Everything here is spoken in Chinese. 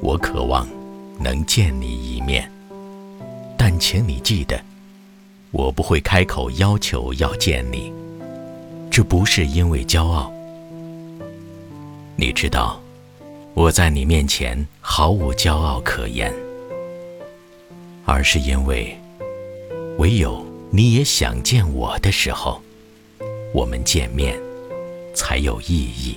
我渴望能见你一面。但请你记得我不会开口要求要见你这不是因为骄傲。你知道我在你面前毫无骄傲可言而是因为唯有你也想见我的时候我们见面才有意义。